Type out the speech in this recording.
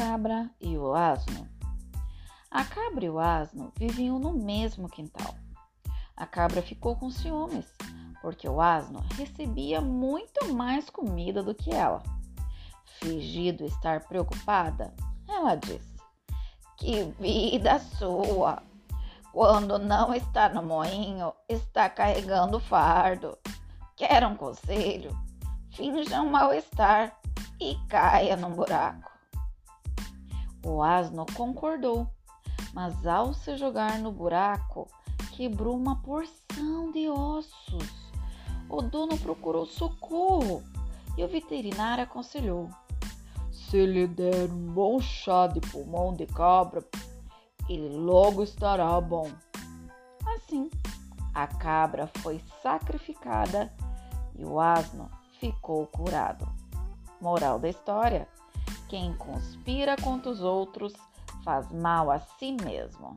cabra e o asno. A cabra e o asno viviam no mesmo quintal. A cabra ficou com ciúmes, porque o asno recebia muito mais comida do que ela. Fingido estar preocupada, ela disse: Que vida sua! Quando não está no moinho, está carregando fardo. Quer um conselho? Finja um mal-estar e caia num buraco. O asno concordou, mas ao se jogar no buraco, quebrou uma porção de ossos. O dono procurou socorro e o veterinário aconselhou: Se lhe der um bom chá de pulmão de cabra, ele logo estará bom. Assim, a cabra foi sacrificada e o asno ficou curado. Moral da história: quem conspira contra os outros faz mal a si mesmo.